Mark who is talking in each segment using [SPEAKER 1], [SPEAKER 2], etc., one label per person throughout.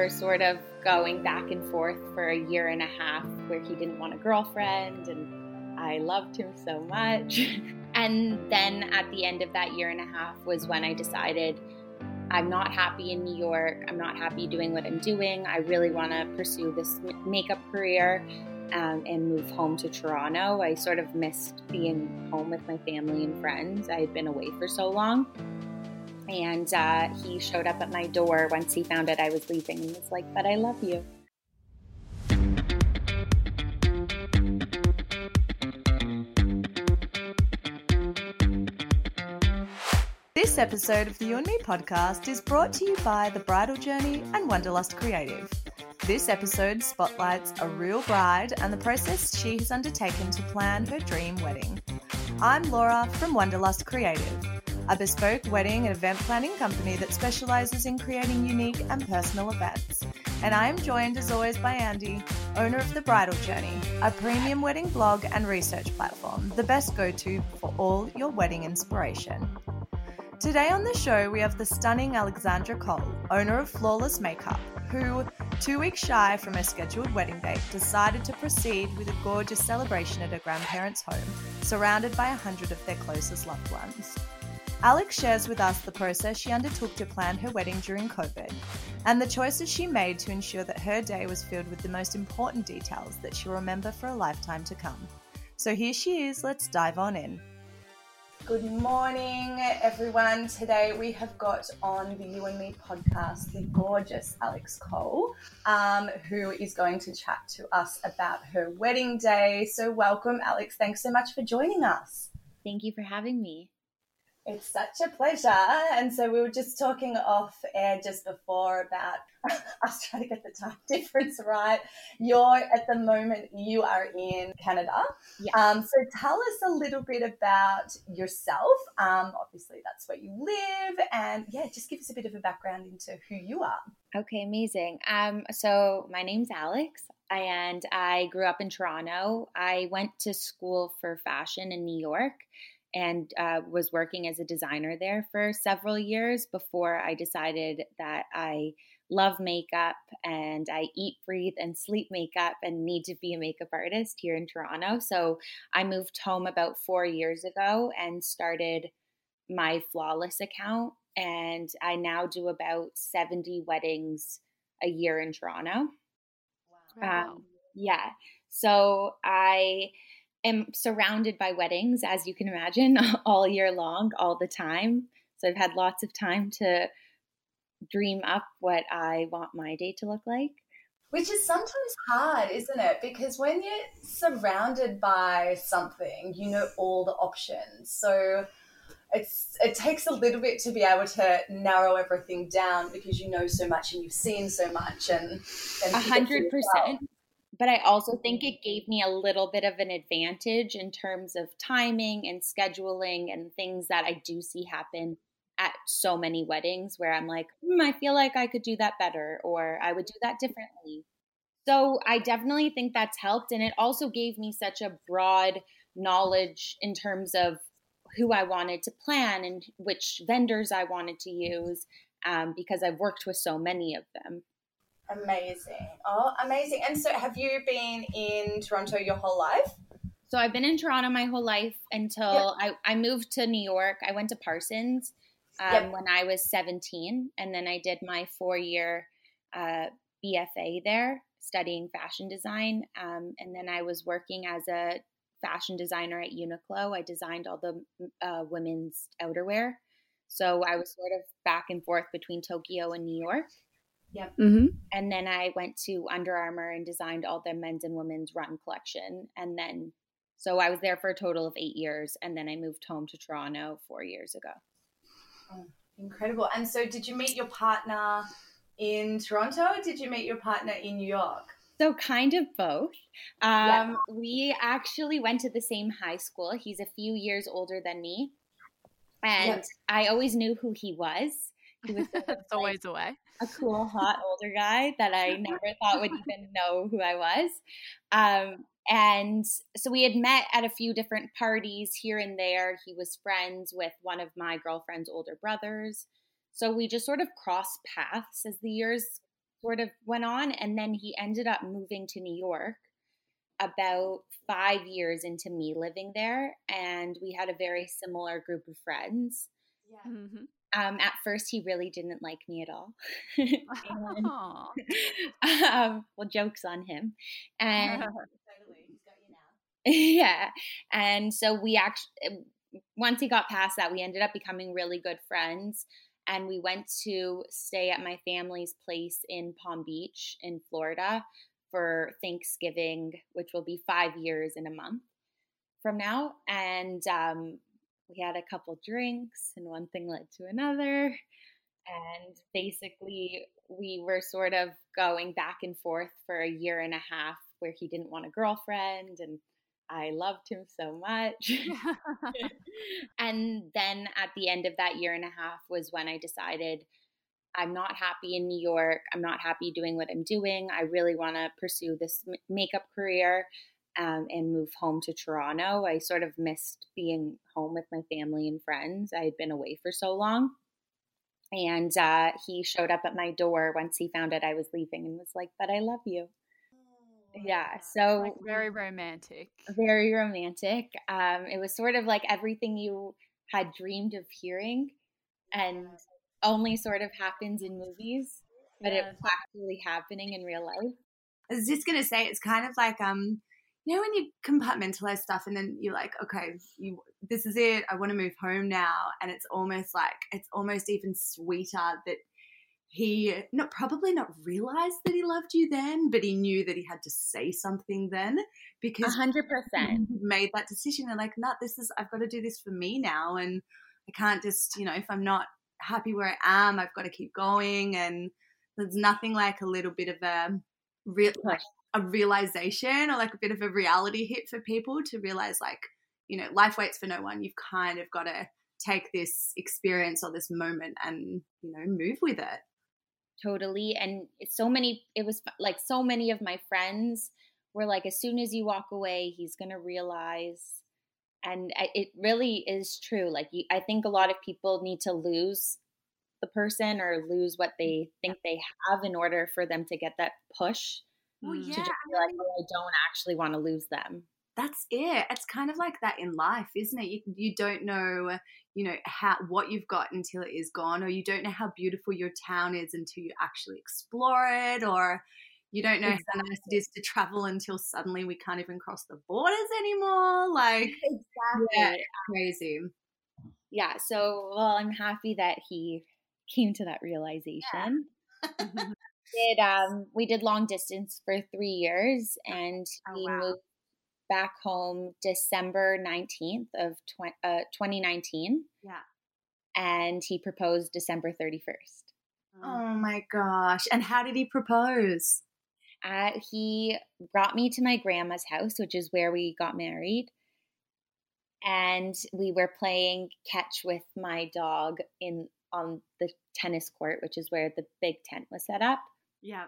[SPEAKER 1] were sort of going back and forth for a year and a half where he didn't want a girlfriend and I loved him so much. and then at the end of that year and a half was when I decided I'm not happy in New York. I'm not happy doing what I'm doing. I really want to pursue this makeup career um, and move home to Toronto. I sort of missed being home with my family and friends. I had been away for so long. And uh, he showed up at my door once he found out I was leaving. He was like, But I love you.
[SPEAKER 2] This episode of the You and Me podcast is brought to you by The Bridal Journey and Wanderlust Creative. This episode spotlights a real bride and the process she has undertaken to plan her dream wedding. I'm Laura from Wanderlust Creative, a bespoke wedding and event planning company that specializes in creating unique and personal events. And I am joined as always by Andy, owner of The Bridal Journey, a premium wedding blog and research platform, the best go to for all your wedding inspiration. Today on the show, we have the stunning Alexandra Cole, owner of Flawless Makeup, who, two weeks shy from her scheduled wedding date, decided to proceed with a gorgeous celebration at her grandparents' home, surrounded by a hundred of their closest loved ones. Alex shares with us the process she undertook to plan her wedding during COVID and the choices she made to ensure that her day was filled with the most important details that she'll remember for a lifetime to come. So here she is, let's dive on in. Good morning, everyone. Today we have got on the You and Me podcast the gorgeous Alex Cole, um, who is going to chat to us about her wedding day. So, welcome, Alex. Thanks so much for joining us.
[SPEAKER 1] Thank you for having me.
[SPEAKER 2] It's such a pleasure. And so we were just talking off air just before about us trying to get the time difference right. You're at the moment you are in Canada. Yeah. Um, so tell us a little bit about yourself. Um, obviously that's where you live, and yeah, just give us a bit of a background into who you are.
[SPEAKER 1] Okay, amazing. Um, so my name's Alex and I grew up in Toronto. I went to school for fashion in New York and uh, was working as a designer there for several years before I decided that I love makeup and I eat, breathe, and sleep makeup and need to be a makeup artist here in Toronto. So I moved home about four years ago and started my Flawless account. And I now do about 70 weddings a year in Toronto. Wow. Um, yeah. So I am surrounded by weddings, as you can imagine, all year long, all the time. So I've had lots of time to dream up what I want my day to look like.
[SPEAKER 2] Which is sometimes hard, isn't it? Because when you're surrounded by something, you know all the options. So it's it takes a little bit to be able to narrow everything down because you know so much and you've seen so much and
[SPEAKER 1] a hundred percent but I also think it gave me a little bit of an advantage in terms of timing and scheduling and things that I do see happen at so many weddings where I'm like, hmm, I feel like I could do that better or I would do that differently. So I definitely think that's helped. And it also gave me such a broad knowledge in terms of who I wanted to plan and which vendors I wanted to use um, because I've worked with so many of them.
[SPEAKER 2] Amazing. Oh, amazing. And so have you been in Toronto your whole life?
[SPEAKER 1] So I've been in Toronto my whole life until yep. I, I moved to New York. I went to Parsons um, yep. when I was 17, and then I did my four year uh, BFA there studying fashion design. Um, and then I was working as a fashion designer at Uniqlo. I designed all the uh, women's outerwear. So I was sort of back and forth between Tokyo and New York. Yep. Mm-hmm. And then I went to Under Armour and designed all their men's and women's run collection. And then, so I was there for a total of eight years. And then I moved home to Toronto four years ago.
[SPEAKER 2] Oh, incredible. And so, did you meet your partner in Toronto? did you meet your partner in New York?
[SPEAKER 1] So, kind of both. Um, yeah. We actually went to the same high school. He's a few years older than me. And I always knew who he was. He was
[SPEAKER 3] sort of always a way.
[SPEAKER 1] A cool, hot older guy that I never thought would even know who I was. Um, and so we had met at a few different parties here and there. He was friends with one of my girlfriend's older brothers. So we just sort of crossed paths as the years sort of went on. And then he ended up moving to New York about five years into me living there. And we had a very similar group of friends. Yeah. Mm-hmm. Um, at first, he really didn't like me at all. and, um, well, jokes on him. And yeah, and so we actually once he got past that, we ended up becoming really good friends. And we went to stay at my family's place in Palm Beach in Florida for Thanksgiving, which will be five years in a month from now. And um, we had a couple drinks, and one thing led to another. And basically, we were sort of going back and forth for a year and a half where he didn't want a girlfriend and I loved him so much. and then at the end of that year and a half was when I decided I'm not happy in New York. I'm not happy doing what I'm doing. I really want to pursue this makeup career um, and move home to Toronto. I sort of missed being home with my family and friends. I had been away for so long. And uh, he showed up at my door once he found out I was leaving and was like, But I love you. Yeah, so
[SPEAKER 2] like very romantic.
[SPEAKER 1] Very romantic. Um, it was sort of like everything you had dreamed of hearing, and only sort of happens in movies, but yeah. it's actually happening in real life.
[SPEAKER 3] I was just gonna say it's kind of like um, you know, when you compartmentalize stuff and then you're like, okay, you this is it. I want to move home now, and it's almost like it's almost even sweeter that he not probably not realized that he loved you then, but he knew that he had to say something then because
[SPEAKER 1] hundred percent
[SPEAKER 3] made that decision and like, not this is I've got to do this for me now, and I can't just you know if I'm not happy where I am, I've got to keep going, and there's nothing like a little bit of a real like a realization or like a bit of a reality hit for people to realize like you know life waits for no one. You've kind of got to take this experience or this moment and you know move with it.
[SPEAKER 1] Totally and so many it was like so many of my friends were like as soon as you walk away he's going to realize and it really is true like you, i think a lot of people need to lose the person or lose what they mm. think they have in order for them to get that push well, mm. yeah. to just be like oh, i don't actually want to lose them
[SPEAKER 3] that's it. It's kind of like that in life, isn't it? You you don't know, you know, how what you've got until it is gone, or you don't know how beautiful your town is until you actually explore it, or you don't know exactly. how nice it is to travel until suddenly we can't even cross the borders anymore. Like exactly, yeah, crazy.
[SPEAKER 1] Yeah. So, well, I'm happy that he came to that realization. Yeah. did um we did long distance for three years and oh, he wow. moved back home December 19th of tw- uh, 2019.
[SPEAKER 3] Yeah.
[SPEAKER 1] And he proposed December 31st.
[SPEAKER 3] Oh my gosh. And how did he propose?
[SPEAKER 1] Uh, he brought me to my grandma's house, which is where we got married. And we were playing catch with my dog in on the tennis court, which is where the big tent was set up.
[SPEAKER 3] Yeah.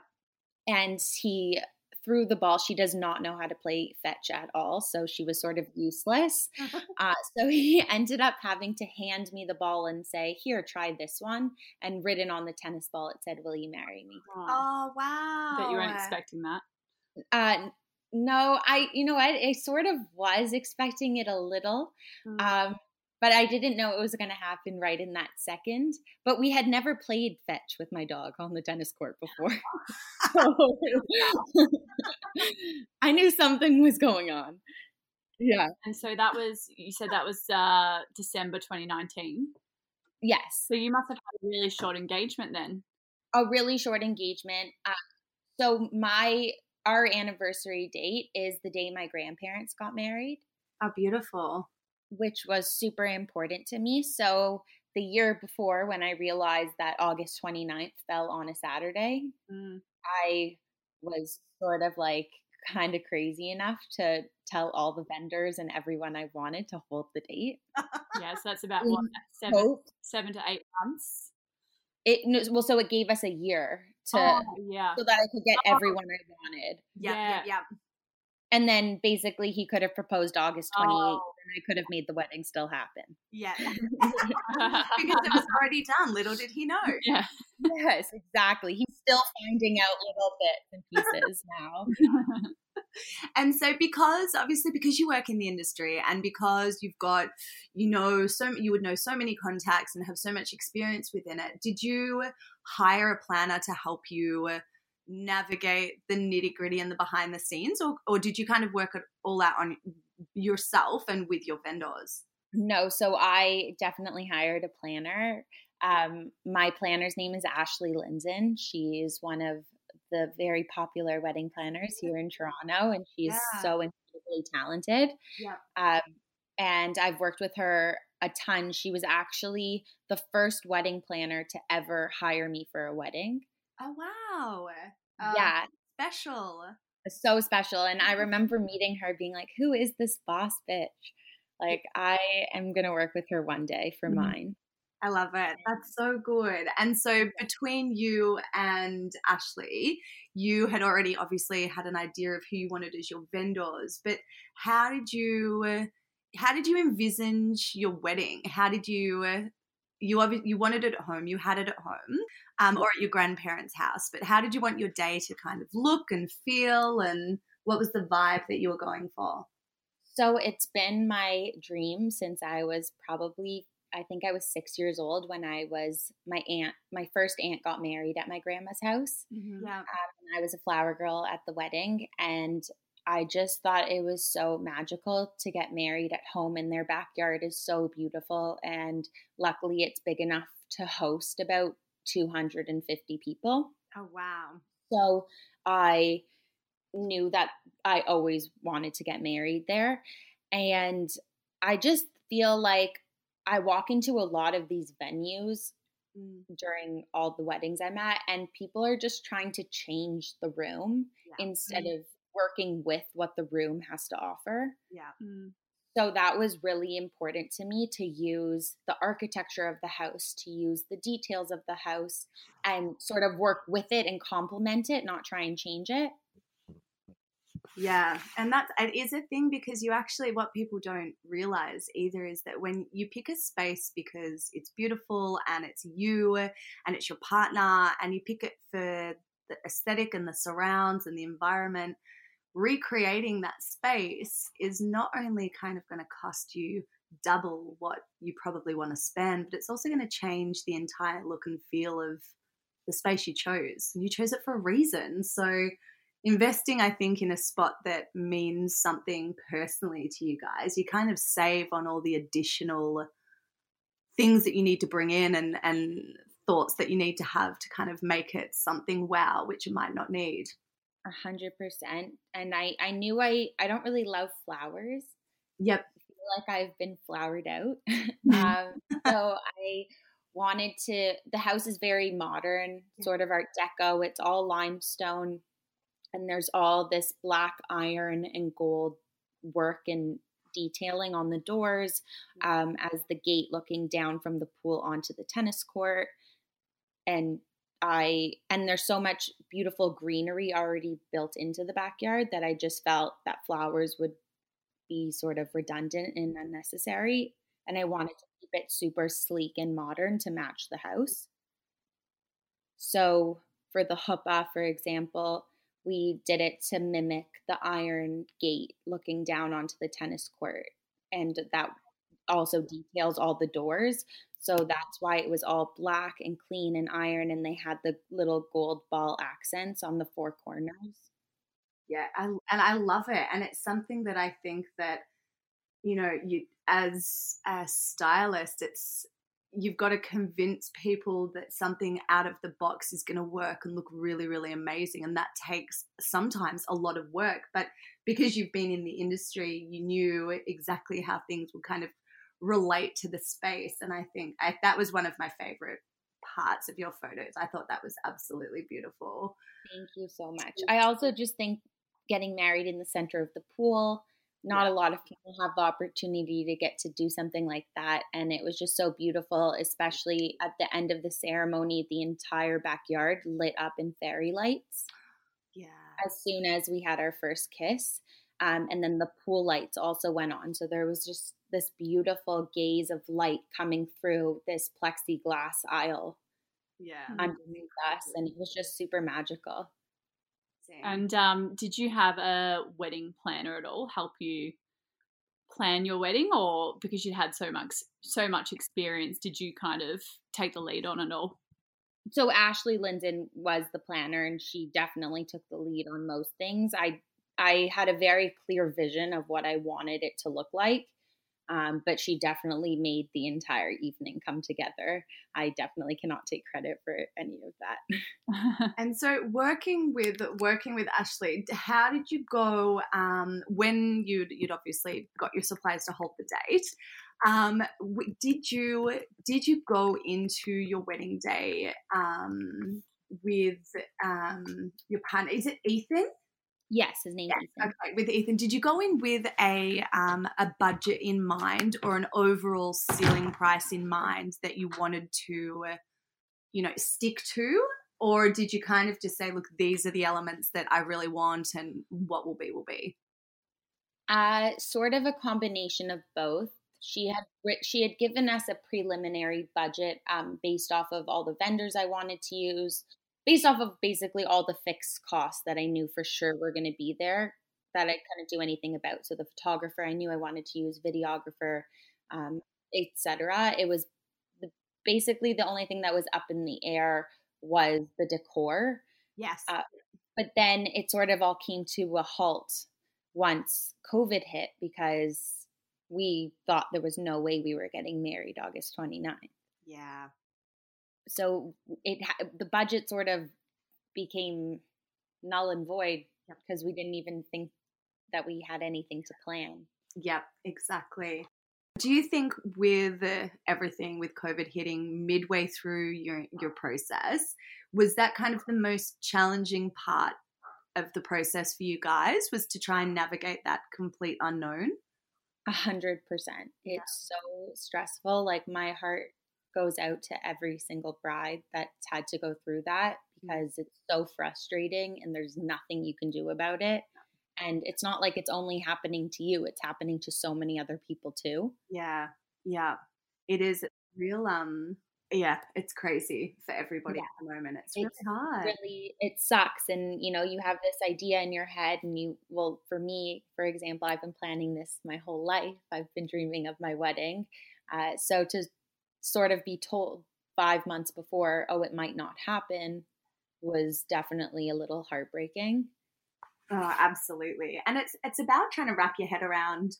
[SPEAKER 1] And he threw the ball. She does not know how to play fetch at all, so she was sort of useless. uh, so he ended up having to hand me the ball and say, "Here, try this one." And written on the tennis ball, it said, "Will you marry me?"
[SPEAKER 3] Oh wow!
[SPEAKER 2] That you weren't expecting that.
[SPEAKER 1] Uh, no, I you know I, I sort of was expecting it a little. Mm. Um, but I didn't know it was going to happen right in that second. But we had never played fetch with my dog on the tennis court before. I knew something was going on. Yeah.
[SPEAKER 2] And so that was, you said that was uh, December 2019.
[SPEAKER 1] Yes.
[SPEAKER 2] So you must have had a really short engagement then.
[SPEAKER 1] A really short engagement. Uh, so my our anniversary date is the day my grandparents got married.
[SPEAKER 3] How beautiful
[SPEAKER 1] which was super important to me. So the year before, when I realized that August 29th fell on a Saturday, mm. I was sort of like kind of crazy enough to tell all the vendors and everyone I wanted to hold the date.
[SPEAKER 2] yeah, so that's about what seven, seven to eight months.
[SPEAKER 1] It well, so it gave us a year to
[SPEAKER 2] oh, yeah,
[SPEAKER 1] so that I could get everyone I wanted.
[SPEAKER 3] Yeah, yeah, yeah.
[SPEAKER 1] And then basically he could have proposed August 28th
[SPEAKER 3] Oh.
[SPEAKER 1] and I could have made the wedding still happen.
[SPEAKER 3] Yeah. because it was already done. Little did he know.
[SPEAKER 2] yeah.
[SPEAKER 1] Yes, exactly. He's still finding out little bits and pieces now.
[SPEAKER 3] And so because obviously because you work in the industry and because you've got you know so you would know so many contacts and have so much experience within it, did you hire a planner to help you navigate the nitty-gritty and the behind the scenes or or did you kind of work it all out on yourself and with your vendors?
[SPEAKER 1] No, so I definitely hired a planner. Um, my planner's name is Ashley Linson. She is one of the very popular wedding planners here in Toronto, and she's
[SPEAKER 3] Yeah.
[SPEAKER 1] so incredibly talented.
[SPEAKER 3] Yeah.
[SPEAKER 1] Um, and I've worked with her a ton. She was actually the first wedding planner to ever hire me for a wedding.
[SPEAKER 3] Oh wow. Um,
[SPEAKER 1] yeah,
[SPEAKER 3] Special.
[SPEAKER 1] so special. And I remember meeting her being like, Who is this boss bitch? Like, I am going to work with her one day for
[SPEAKER 3] Mhm.
[SPEAKER 1] mine.
[SPEAKER 3] I love it. That's so good. And so between you and Ashley, you had already obviously had an idea of who you wanted as your vendors, but how did you how did you envisage your wedding? How did you you obviously you wanted it at home, you had it at home, um, or at your grandparents' house, but how did you want your day to kind of look and feel and what was the vibe that you were going for?
[SPEAKER 1] So it's been my dream since I was probably, I think I was six years old when I was, my aunt, my first aunt got married at my grandma's house.
[SPEAKER 3] Yeah.
[SPEAKER 1] and I was a flower girl at the wedding. And I just thought it was so magical to get married at home, and their backyard is so beautiful. And luckily, it's big enough to host about 250 people.
[SPEAKER 3] Oh wow.
[SPEAKER 1] So I knew that I always wanted to get married there. And I just feel like I walk into a lot of these venues
[SPEAKER 3] Mm,
[SPEAKER 1] during all the weddings I'm at, and people are just trying to change the room
[SPEAKER 3] Yeah.
[SPEAKER 1] instead of working with what the room has to offer.
[SPEAKER 3] Yeah. Mm.
[SPEAKER 1] So that was really important to me to use the architecture of the house, to use the details of the house, and sort of work with it and complement it, not try and change it.
[SPEAKER 3] Yeah, and that's it is a thing because you actually what people don't realize either is that when you pick a space because it's beautiful and it's you and it's your partner and you pick it for the aesthetic and the surrounds and the environment, recreating that space is not only kind of going to cost you double what you probably want to spend, but it's also going to change the entire look and feel of the space you chose. And you chose it for a reason. So investing i think in a spot that means something personally to you guys you kind of save on all the additional things that you need to bring in and and thoughts that you need to have to kind of make it something wow which you might not need
[SPEAKER 1] A hundred percent. And I, I knew I, I don't really love flowers.
[SPEAKER 3] yep
[SPEAKER 1] I feel like I've been flowered out.
[SPEAKER 3] Mhm.
[SPEAKER 1] um, so I wanted to, the house is very modern, sort of art deco. It's all limestone. And there's all this black iron and gold work and detailing on the doors um, as the gate looking down from the pool onto the tennis court. And I and there's so much beautiful greenery already built into the backyard that I just felt that flowers would be sort of redundant and unnecessary. And I wanted to keep it super sleek and modern to match the house. So for the huppah, for example, we did it to mimic the iron gate looking down onto the tennis court. And that also details all the doors. So mm. that's why it was all black and clean and iron, and they had the little gold ball accents on the four corners.
[SPEAKER 3] yeah I, and i love it and it's something that i think that you know you as a stylist it's you've got to convince people that something out of the box is going to work and look really really amazing and that takes sometimes a lot of work but because you've been in the industry you knew exactly how things would kind of relate to the space and i think I, that was one of my favorite parts of your photos i thought that was absolutely beautiful
[SPEAKER 1] Thank you so much. I also just think getting married in the center of the pool, not a lot of people have the opportunity to get to do something like that. And it was just so beautiful, especially at the end of the ceremony, the entire backyard lit up in fairy lights.
[SPEAKER 3] yeah
[SPEAKER 1] as soon as we had our first kiss. Um, and then the pool lights also went on. So there was just this beautiful gaze of light coming through this plexiglass aisle
[SPEAKER 3] Yeah.
[SPEAKER 1] underneath us. And it was just super magical.
[SPEAKER 3] Same.
[SPEAKER 4] And um, did you have a wedding planner at all help you plan your wedding, or because you had so much so much experience, did you kind of take the lead on it all?
[SPEAKER 1] so Ashley Linden was the planner and she definitely took the lead on most things. I I had a very clear vision of what I wanted it to look like. Um, but she definitely made the entire evening come together. I definitely cannot take credit for any of that.
[SPEAKER 3] And so working with working with Ashley, how did you go um, when you'd you'd obviously got your suppliers to hold the date? Um, w- did you did you go into your wedding day um, with um, your partner? Is it Ethan?
[SPEAKER 1] Yes, his name is Ethan.
[SPEAKER 3] Okay, with Ethan, did you go in with a um, a budget in mind or an overall ceiling price in mind that you wanted to, uh, you know, stick to, or did you kind of just say, look, these are the elements that I really want, and what will be will be?
[SPEAKER 1] Uh, sort of a combination of both. She had she had given us a preliminary budget um, based off of all the vendors I wanted to use, based off of basically all the fixed costs that I knew for sure were going to be there that I couldn't do anything about. So the photographer I knew I wanted to use, videographer, um, etc. It was the, basically the only thing that was up in the air was the decor.
[SPEAKER 3] Yes.
[SPEAKER 1] Uh, but then it sort of all came to a halt once COVID hit because we thought there was no way we were getting married August 29th.
[SPEAKER 3] yeah.
[SPEAKER 1] So it the budget sort of became null and void because we didn't even think that we had anything to plan.
[SPEAKER 3] Yep. Exactly. Do you think with everything with COVID hitting midway through your your process, was that kind of the most challenging part of the process for you guys? Was to try and navigate that complete unknown?
[SPEAKER 1] A hundred percent. It's so stressful. Like my heart goes out to every single bride that's had to go through that because it's so frustrating and there's nothing you can do about it. And it's not like it's only happening to you, it's happening to so many other people too.
[SPEAKER 3] Yeah, yeah. It is real. Um, yeah, it's crazy for everybody
[SPEAKER 1] Yeah.
[SPEAKER 3] at the moment. It's really hard.
[SPEAKER 1] Really, it sucks. And you know, you have this idea in your head, and you, well, for me, for example, I've been planning this my whole life. I've been dreaming of my wedding. Uh, so to sort of be told five months before, oh, it might not happen, was definitely a little heartbreaking.
[SPEAKER 3] Oh, absolutely. And it's it's about trying to wrap your head around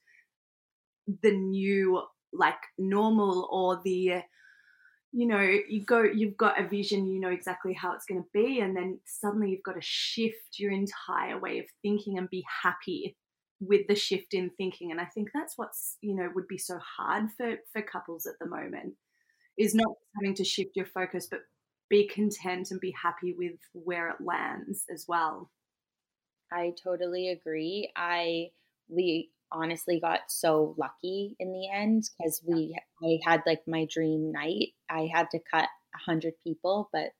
[SPEAKER 3] the new like normal or the you know, you go you've got a vision, you know exactly how it's going to be and then suddenly you've got to shift your entire way of thinking and be happy with the shift in thinking and I think that's what's, you know, would be so hard for for couples at the moment is not having to shift your focus but be content and be happy with where it lands as well.
[SPEAKER 1] I totally agree. I we honestly got so lucky in the end because we I had like my dream night. I had to cut a hundred people, but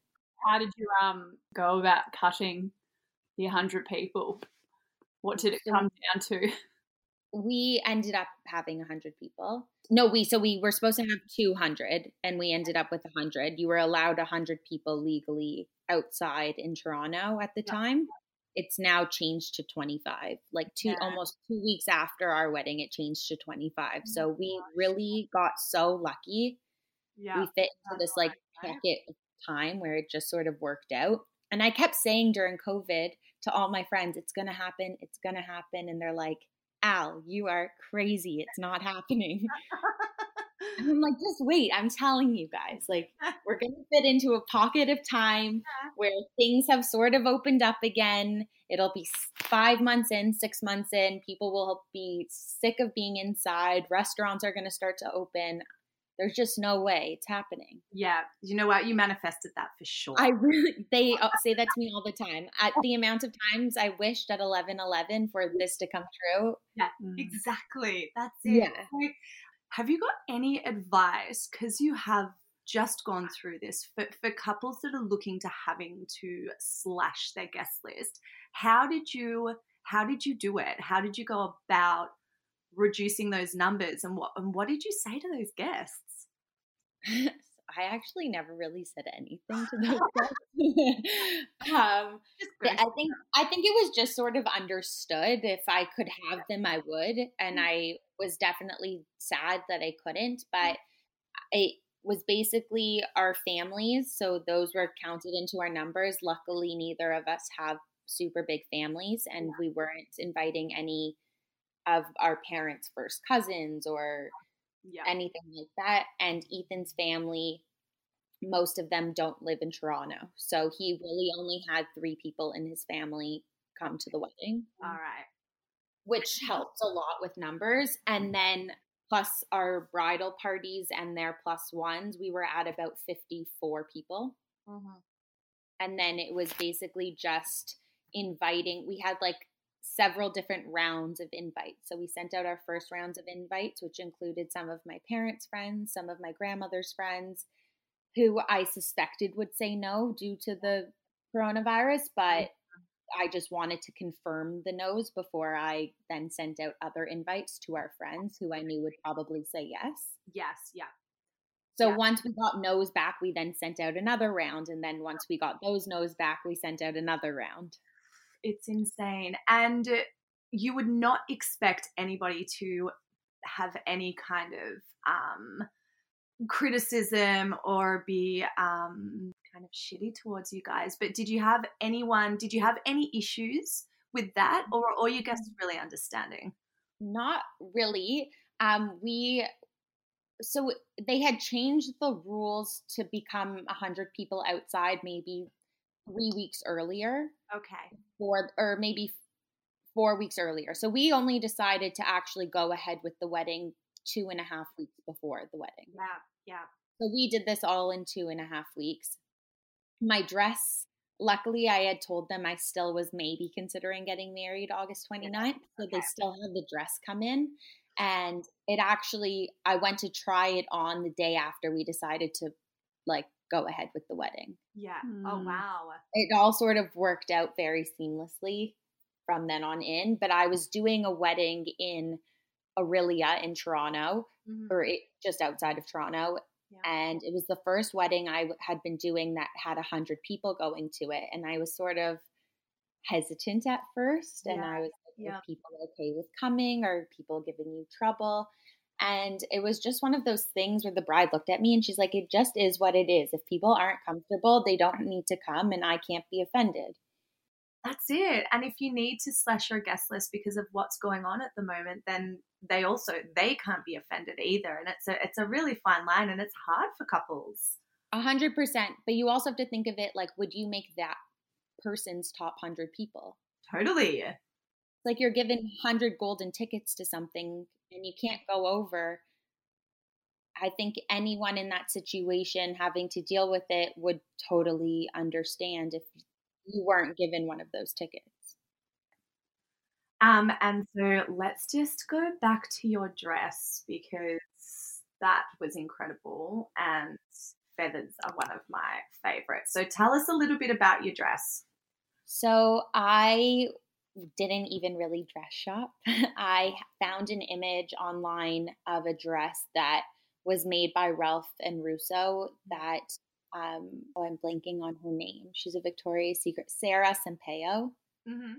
[SPEAKER 4] How did you um go about cutting the hundred people? What did it come down to?
[SPEAKER 1] we ended up having a hundred people. No, we so we were supposed to have two hundred, and we ended up with a hundred. You were allowed a hundred people legally outside in Toronto at the
[SPEAKER 3] Yeah.
[SPEAKER 1] time. It's now changed to twenty five. Like two
[SPEAKER 3] Yeah.
[SPEAKER 1] almost two weeks after our wedding, it changed to twenty five. So we really got so lucky.
[SPEAKER 3] Yeah.
[SPEAKER 1] we fit into this like pocket of time where it just sort of worked out. And I kept saying during COVID to all my friends, it's going to happen, it's going to happen. And they're like, Al, you are crazy. It's not happening. And I'm like, just wait. I'm telling you guys, like, we're going to fit into a pocket of time where things have sort of opened up again. It'll be five months in, six months in. People will be sick of being inside. Restaurants are going to start to open. There's just no way it's happening.
[SPEAKER 3] Yeah, you know what? You manifested that for sure.
[SPEAKER 1] I really, they uh, say that to me all the time. At the amount of times I wished at 11 11 for this to come true.
[SPEAKER 4] Mm.
[SPEAKER 3] exactly. That's it.
[SPEAKER 1] Yeah.
[SPEAKER 3] Have you got any advice? Because you have just gone through this for, for couples that are looking to having to slash their guest list. How did you how did you do it? How did you go about reducing those numbers and what and what did you say to those guests?
[SPEAKER 1] I actually never really said anything to those guests. um, I think I think it was just sort of understood. If I could have them, I would, and mm. I was definitely sad that I couldn't. But it was basically our families, so those were counted into our numbers. Luckily, neither of us have super big families, and we weren't inviting any of our parents' first cousins or yeah. anything like that. And Ethan's family, most of them don't live in Toronto. So he really only had three people in his family come to the wedding.
[SPEAKER 3] All right.
[SPEAKER 1] Which helps a lot with numbers. And then plus our bridal parties and their plus ones, we were at about 54 people. Mm-hmm. And then it was basically just inviting, we had like several different rounds of invites. So we sent out our first rounds of invites, which included some of my parents' friends, some of my grandmother's friends, who I suspected would say no due to the coronavirus, but I just wanted to confirm the no's before I then sent out other invites to our friends who I knew would probably say yes.
[SPEAKER 3] Yes, yeah.
[SPEAKER 1] So yeah. once we got no's back, we then sent out another round. And then once we got those no's back, we sent out another round
[SPEAKER 3] it's insane. And you would not expect anybody to have any kind of um, criticism or be um, kind of shitty towards you guys. But did you have anyone, did you have any issues with that or, or you guys really understanding?
[SPEAKER 1] Not really. Um, we so they had changed the rules to become 100 people outside maybe three weeks earlier.
[SPEAKER 3] Okay.
[SPEAKER 1] Four or maybe four weeks earlier. So we only decided to actually go ahead with the wedding two and a half weeks before the wedding.
[SPEAKER 3] Yeah, yeah.
[SPEAKER 1] So we did this all in two and a half weeks. My dress, luckily, I had told them I still was maybe considering getting married August 29th. So they still had the dress come in. And it actually, I went to try it on the day after we decided to like go ahead with the wedding.
[SPEAKER 3] Yeah. Mm. Oh, wow.
[SPEAKER 1] It all sort of worked out very seamlessly from then on in. But I was doing a wedding in Orillia in Toronto, mm-hmm. or it, just outside of Toronto. Yeah. And it was the first wedding I had been doing that had a hundred people going to it, and I was sort of hesitant at first, and. I was like, yeah. "Are people okay with coming? Or people giving you trouble?" And it was just one of those things where the bride looked at me and she's like, it just is what it is. If people aren't comfortable, they don't need to come and I can't be offended.
[SPEAKER 3] That's it. And if you need to slash your guest list because of what's going on at the moment, then they also they can't be offended either. And it's a it's a really fine line and it's hard for couples.
[SPEAKER 1] A hundred percent. But you also have to think of it like, would you make that person's top hundred people?
[SPEAKER 3] Totally.
[SPEAKER 1] Like you're given hundred golden tickets to something and you can't go over. I think anyone in that situation having to deal with it would totally understand if you weren't given one of those tickets.
[SPEAKER 3] Um, and so let's just go back to your dress because that was incredible and feathers are one of my favorites. So tell us a little bit about your dress.
[SPEAKER 1] So I didn't even really dress shop. I found an image online of a dress that was made by Ralph and Russo that um, oh, I'm blanking on her name. She's a Victoria's Secret, Sara Sampaio. Mm-hmm.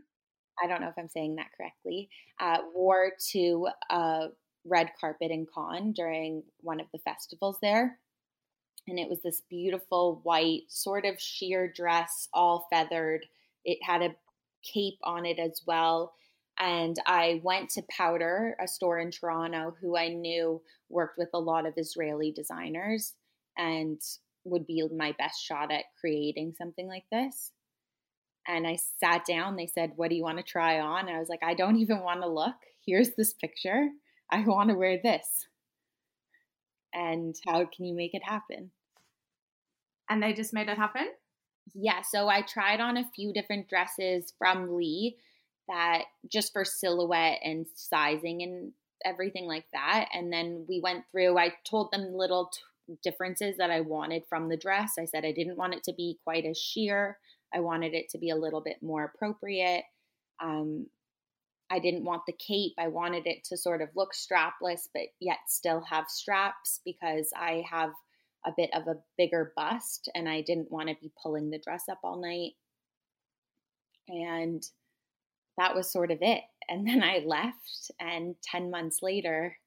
[SPEAKER 1] I don't know if I'm saying that correctly. Uh, wore to a red carpet in Cannes during one of the festivals there. And it was this beautiful white, sort of sheer dress, all feathered. It had a cape on it as well. And I went to Powder, a store in Toronto, who I knew worked with a lot of Israeli designers and would be my best shot at creating something like this. And I sat down. They said, What do you want to try on? And I was like, I don't even want to look. Here's this picture. I want to wear this. And how can you make it happen?
[SPEAKER 3] And they just made it happen?
[SPEAKER 1] Yeah, so I tried on a few different dresses from Lee that just for silhouette and sizing and everything like that. And then we went through, I told them little t- differences that I wanted from the dress. I said I didn't want it to be quite as sheer, I wanted it to be a little bit more appropriate. Um, I didn't want the cape. I wanted it to sort of look strapless, but yet still have straps because I have a bit of a bigger bust and I didn't want to be pulling the dress up all night. And that was sort of it. And then I left, and 10 months later,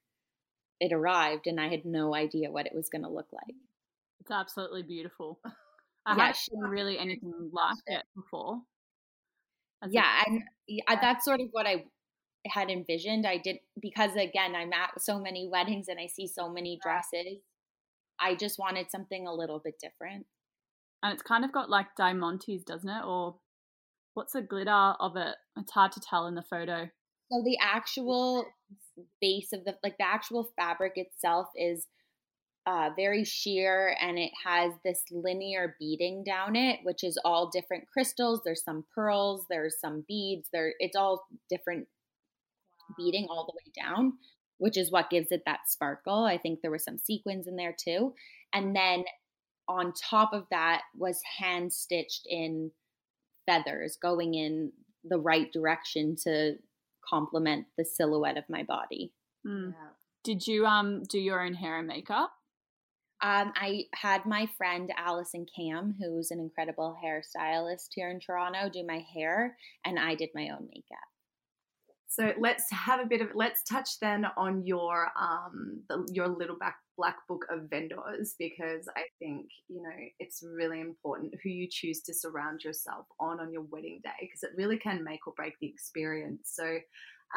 [SPEAKER 1] it arrived, and I had no idea what it was going to look like.
[SPEAKER 4] It's absolutely beautiful. I
[SPEAKER 1] Yeah,
[SPEAKER 4] haven't seen really anything like it before. A-
[SPEAKER 1] yeah and yeah, uh, that's sort of what i had envisioned i did because again i'm at so many weddings and i see so many dresses i just wanted something a little bit different
[SPEAKER 4] and it's kind of got like diamantes, doesn't it? Or what's the glitter of it? It's hard to tell in the photo.
[SPEAKER 1] so the actual base of the like the actual fabric itself is uh, very sheer and it has this linear beading down it which is all different crystals there's some pearls there's some beads there it's all different beading all the way down, which is what gives it that sparkle. I think there were some sequins in there too. And then on top of that was hand stitched in feathers going in the right direction to complement the silhouette of my body.
[SPEAKER 4] Mm.
[SPEAKER 3] Yeah.
[SPEAKER 4] Did you um do your own hair and makeup?
[SPEAKER 1] Um, I had my friend Allison Cam, who's an incredible hairstylist here in Toronto, do my hair, and I did my own makeup.
[SPEAKER 3] So let's have a bit of let's touch then on your um the, your little back black book of vendors because I think you know it's really important who you choose to surround yourself on on your wedding day because it really can make or break the experience. So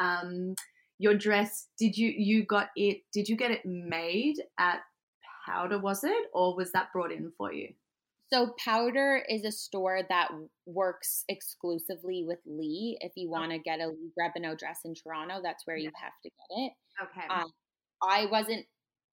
[SPEAKER 3] um your dress did you you got it did you get it made at Powder was it or was that brought in for you?
[SPEAKER 1] So Powder is a store that works exclusively with Lee. If you want to get a Lee Grebenau dress in Toronto, that's where you have to get it.
[SPEAKER 3] Okay.
[SPEAKER 1] Um, I wasn't.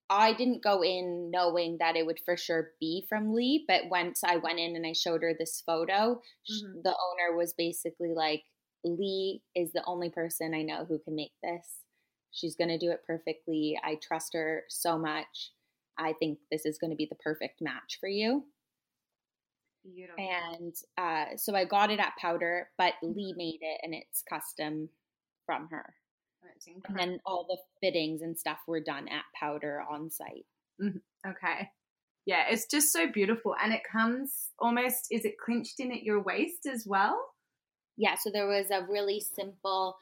[SPEAKER 1] I didn't go in knowing that it would for sure be from Lee, but once I went in and I showed her this photo, sh
[SPEAKER 3] Mhm.
[SPEAKER 1] the owner was basically like, "Lee is the only person I know who can make this. She's going to do it perfectly. I trust her so much. I think this is going to be the perfect match for you."
[SPEAKER 3] Beautiful.
[SPEAKER 1] And uh, so I got it at Powder, but Lee made it and it's custom from her. And then all the fittings and stuff were done at Powder on site.
[SPEAKER 3] Okay. Yeah, it's just so beautiful. And it comes almost, is it clinched in at your waist as well?
[SPEAKER 1] Yeah, so there was a really simple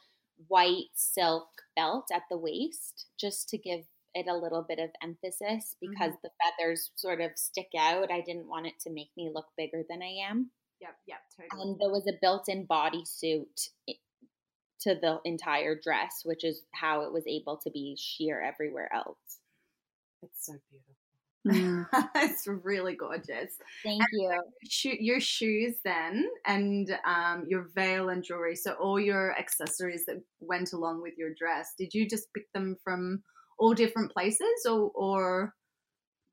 [SPEAKER 1] white silk belt at the waist just to give it a little bit of emphasis because the feathers sort of stick out. I didn't want it to make me look bigger than I am.
[SPEAKER 3] Yep, yep, totally.
[SPEAKER 1] And there was a built in bodysuit to the entire dress, which is how it was able to be sheer everywhere else.
[SPEAKER 3] It's so beautiful.
[SPEAKER 4] Mm.
[SPEAKER 3] it's really gorgeous.
[SPEAKER 1] Thank you.
[SPEAKER 3] Shoe, your shoes then, and um, your veil and jewelry. So all your accessories that went along with your dress. Did you just pick them from all different places, or or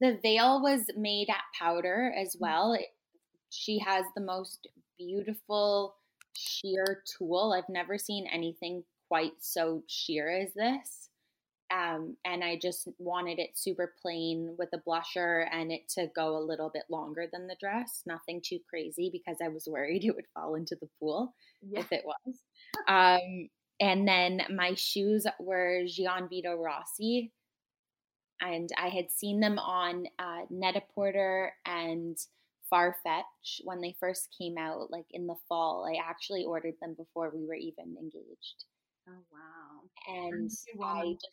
[SPEAKER 1] The veil was made at Powder as well. It, she has the most beautiful sheer tulle. I've never seen anything quite so sheer as this. Um, and I just wanted it super plain with a blusher and it to go a little bit longer than the dress. Nothing too crazy because I was worried it would fall into the pool.
[SPEAKER 3] yeah,
[SPEAKER 1] if it was. Um, and then my shoes were Gianvito Rossi, and I had seen them on uh, Net-a-Porter and Farfetch when they first came out, like in the fall. I actually ordered them before we were even engaged,
[SPEAKER 3] oh wow.
[SPEAKER 1] and I just,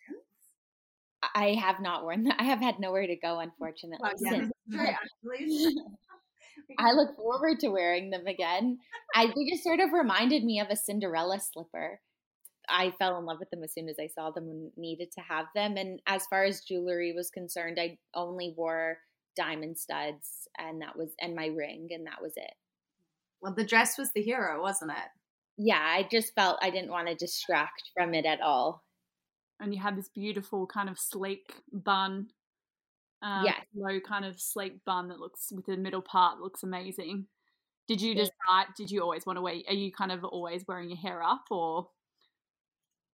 [SPEAKER 1] I have not worn them. I have had nowhere to go, unfortunately.
[SPEAKER 3] Well, yeah,
[SPEAKER 1] since-
[SPEAKER 3] this is true, actually.
[SPEAKER 1] I look forward to wearing them again. I they just sort of reminded me of a Cinderella slipper. I fell in love with them as soon as I saw them and needed to have them. And as far as jewelry was concerned, I only wore diamond studs and that was and my ring and that was it.
[SPEAKER 3] Well, the dress was the hero, wasn't it?
[SPEAKER 1] Yeah, I just felt I didn't want to distract from it at all.
[SPEAKER 4] and you had this beautiful kind of sleek bun. Um,
[SPEAKER 1] Yes.
[SPEAKER 4] Low kind of sleek bun that looks with the middle part looks amazing. Did you
[SPEAKER 1] Yeah.
[SPEAKER 4] decide? Did you always want to wear? Are you kind of always wearing your hair up, or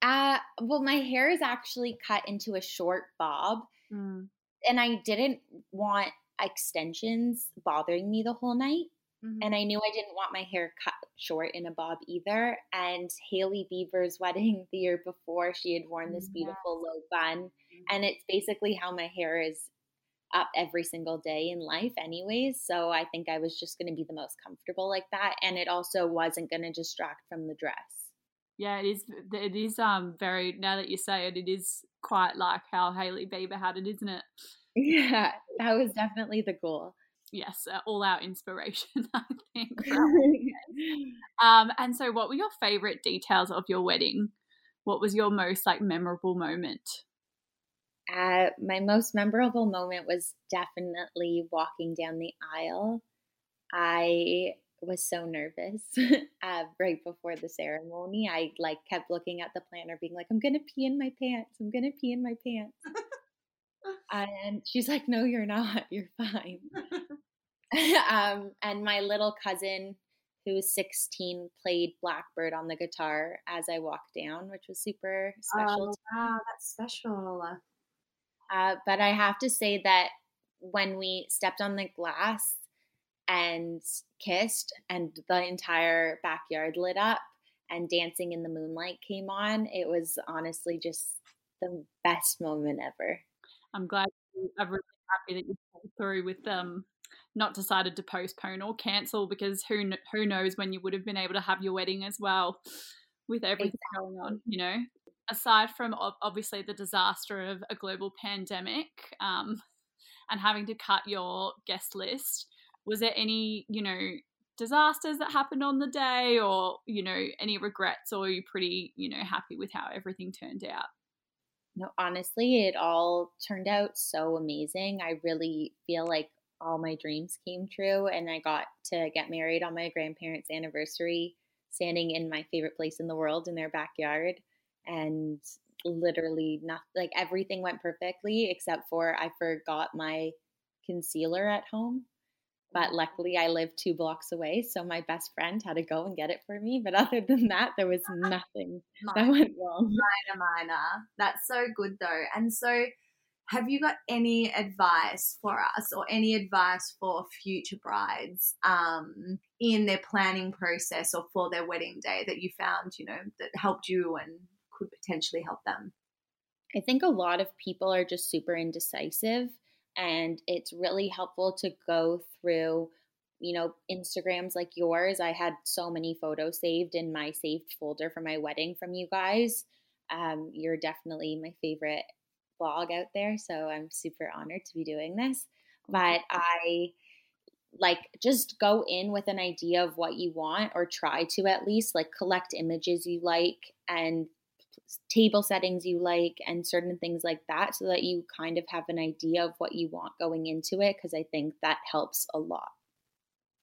[SPEAKER 1] Uh well my hair is actually cut into a short bob
[SPEAKER 4] Mm,
[SPEAKER 1] and I didn't want extensions bothering me the whole night.
[SPEAKER 3] Mhm.
[SPEAKER 1] and I knew I didn't want my hair cut short in a bob either. And Hailey Bieber's wedding the year before, she had worn this beautiful low bun. And it's basically how my hair is up every single day in life anyways so i think i was just going to be the most comfortable like that and it also wasn't going to distract from the dress
[SPEAKER 4] yeah it is it is um very now that you say it it is quite like how Hailey Bieber had it isn't it?
[SPEAKER 1] Yeah that was definitely the goal.
[SPEAKER 4] Yes uh, all our inspiration i think um and so what were your favorite details of your wedding? What was your most like memorable moment?
[SPEAKER 1] Uh, my most memorable moment was definitely walking down the aisle. I was so nervous uh, right before the ceremony. I like kept looking at the planner, being like, "I'm gonna pee in my pants. I'm gonna pee in my pants." and she's like, "No, you're not. You're fine." um, and my little cousin, who's 16, played Blackbird on the guitar as I walked down, which was super special.
[SPEAKER 3] Oh, wow, that's special.
[SPEAKER 1] Uh, but I have to say that when we stepped on the glass and kissed, and the entire backyard lit up, and Dancing in the Moonlight came on, it was honestly just the best moment ever.
[SPEAKER 4] I'm glad. I'm really happy that you pulled through with um not decided to postpone or cancel because who who knows when you would have been able to have your wedding as well with everything exactly. going on, you know aside from obviously the disaster of a global pandemic um, and having to cut your guest list, was there any, you know, disasters that happened on the day or, you know, any regrets or are you pretty, you know, happy with how everything turned out?
[SPEAKER 1] No, honestly, it all turned out so amazing. I really feel like all my dreams came true and I got to get married on my grandparents' anniversary, standing in my favorite place in the world in their backyard and literally not like everything went perfectly except for I forgot my concealer at home. But luckily, I live two blocks away, so my best friend had to go and get it for me. But other than that, there was nothing that went wrong.
[SPEAKER 3] Minor, minor. That's so good though. And so, have you got any advice for us or any advice for future brides um, in their planning process or for their wedding day that you found, you know, that helped you and could potentially help them?
[SPEAKER 1] I think a lot of people are just super indecisive, and it's really helpful to go through, you know, Instagrams like yours. I had so many photos saved in my saved folder for my wedding from you guys. Um, you're definitely my favorite blog out there, so I'm super honored to be doing this. But I like just go in with an idea of what you want or try to at least like collect images you like and table settings you like and certain things like that so that you kind of have an idea of what you want going into it because I think that helps a lot.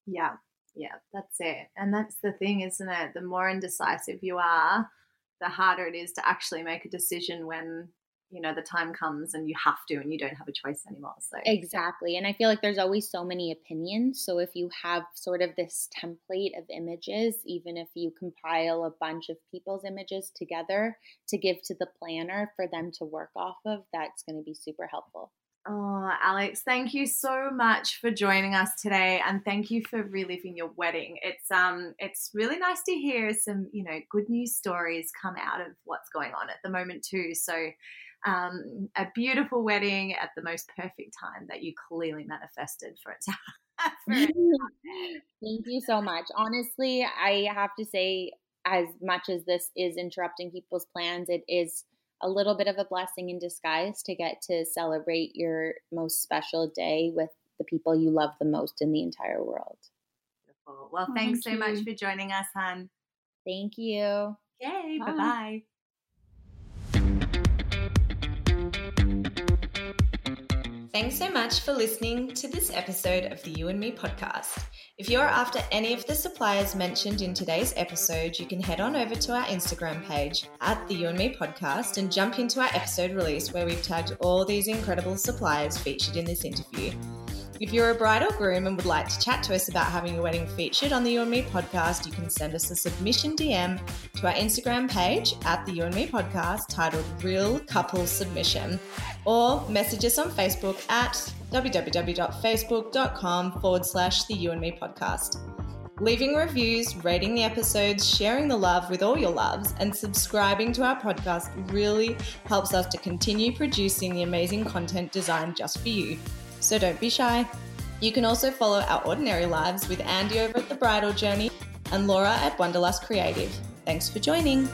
[SPEAKER 3] Yeah, yeah, that's it. And that's the thing, isn't it? The more indecisive you are, the harder it is to actually make a decision when you know the time comes and you have to and you don't have a choice anymore so
[SPEAKER 1] exactly and i feel like there's always so many opinions so if you have sort of this template of images even if you compile a bunch of people's images together to give to the planner for them to work off of that's going to be super helpful
[SPEAKER 3] Oh, Alex, thank you so much for joining us today and thank you for reliving your wedding. It's um it's really nice to hear some, you know, good news stories come out of what's going on at the moment too. So um, a beautiful wedding at the most perfect time that you clearly manifested for it to happen.
[SPEAKER 1] Thank you so much. Honestly, I have to say, as much as this is interrupting people's plans, it is a little bit of a blessing in disguise to get to celebrate your most special day with the people you love the most in the entire world.
[SPEAKER 3] Beautiful. Well, oh, thanks thank so you. much for joining us, Han.
[SPEAKER 1] Thank you.
[SPEAKER 3] Yay. Bye bye. Thanks so much for listening to this episode of the You and Me podcast. If you're after any of the suppliers mentioned in today's episode, you can head on over to our Instagram page at the You and Me podcast and jump into our episode release where we've tagged all these incredible suppliers featured in this interview. If you're a bride or groom and would like to chat to us about having your wedding featured on the You and Me podcast, you can send us a submission DM to our Instagram page at the You and Me podcast titled Real Couple Submission, or message us on Facebook at www.facebook.com forward slash the You and Me podcast.
[SPEAKER 2] Leaving reviews, rating the episodes, sharing the love with all your loves, and subscribing to our podcast really helps us to continue producing the amazing content designed just for you. So don't be shy. You can also follow our ordinary lives with Andy over at The Bridal Journey and Laura at Wanderlust Creative. Thanks for joining.